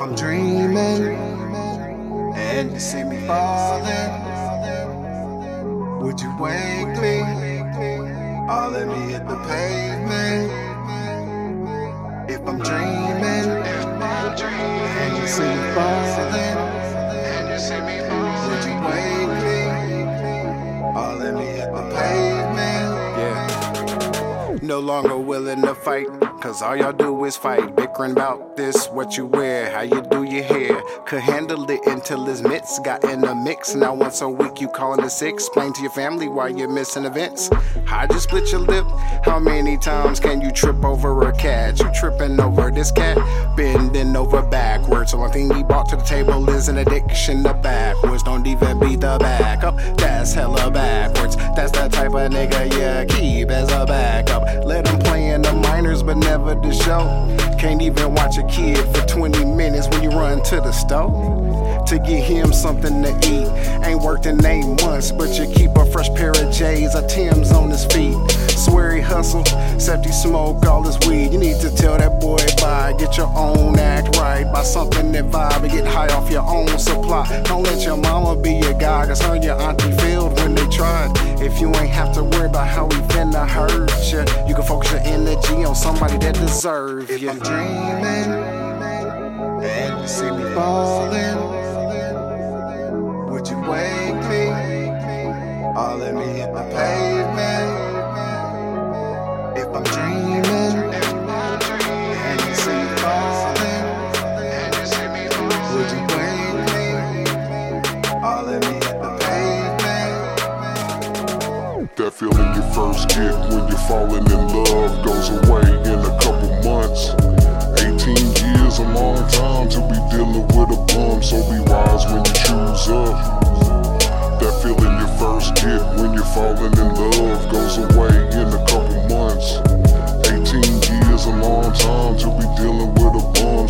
I'm dreaming and you see me falling, would you wake me? All let me hit the pavement. If I'm dreaming and you see me falling, would you wake me? All let me hit the pavement. Yeah. No longer willing to fight, cause all y'all do is fight. Bickering about this, what you wear, how you do your hair. Could handle it until his mitts got in the mix. Now once a week you calling the sick. Explain to your family why you're missing events. How'd you split your lip? How many times can you trip over a cat? You tripping over this cat, bending over backwards. The only thing he brought to the table is an addiction to backwards. Don't even beat the back up. That's hella backwards. That's the type of nigga you keep as a backup. Never the show. Can't even watch a kid for 20 minutes when you run to the stove to get him something to eat. Ain't worked in eight months, but you keep a fresh pair of J's or Tim's on his feet. Swear he hustle, except he smoke all his weed. You need to tell that boy bye. Get your own act right. Buy something that vibe and get high off your own supply. Don't let your mama be your guy, cause her and your auntie failed when they tried. If you ain't have to worry about how we finna hurt you, you can focus your energy on somebody that deserves If you. I'm dreaming and you see me falling, would you wake me? Or let me hit the pavement. If I'm dreaming Let me hit the pavement. That feeling you first get when you're falling in love goes away in a couple months. 18 years, a long time to be dealing with a bum, so be wise when you choose up. That feeling you first get when you're falling in love goes away in a couple months. 18 years, a long time to be dealing with a bum,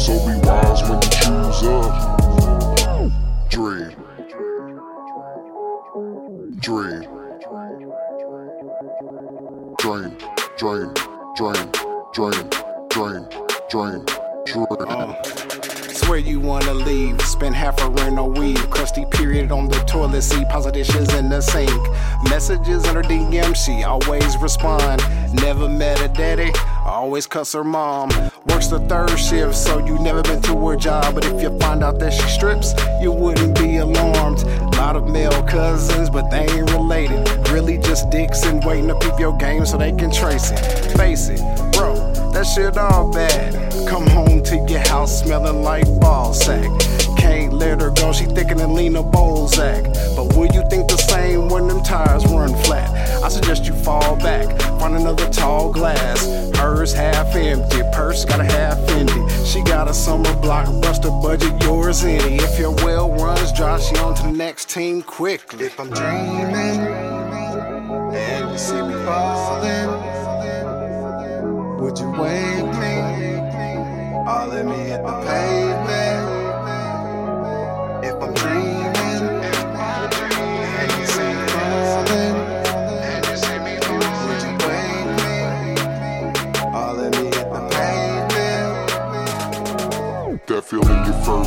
Drain, drain, drain, drain, drain, drain, drain. Oh. Swear you wanna leave, spend half a rent on weed. Crusty period on the toilet seat, the dishes in the sink. Messages in her DM, she always respond. Never met a daddy, always cuss her mom. Works the third shift, so you never been to her job. But if you find out that she strips, you wouldn't be alarmed. Cousins, but they ain't related. Really just dicks and waiting to peep your game so they can trace it. Face it, bro, that shit all bad. Come home to your house smelling like ball sack. Can't let her go, she thicker than Lena Bozak. But will you think the same when them tires suggest you fall back, find another tall glass. Hers half empty, purse got a half empty. She got a summer blockbuster budget, yours any. If your well runs dry, she on to the next team quickly. If I'm dreaming and you see me falling, would you wake me? Or let me hit the pavement?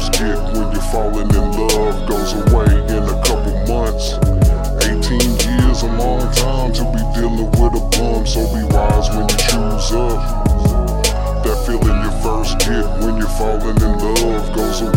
First get when you're falling in love goes away in a couple months. 18 years, a long time to be dealing with a bum, so be wise when you choose up. That feeling you first get when you're falling in love goes away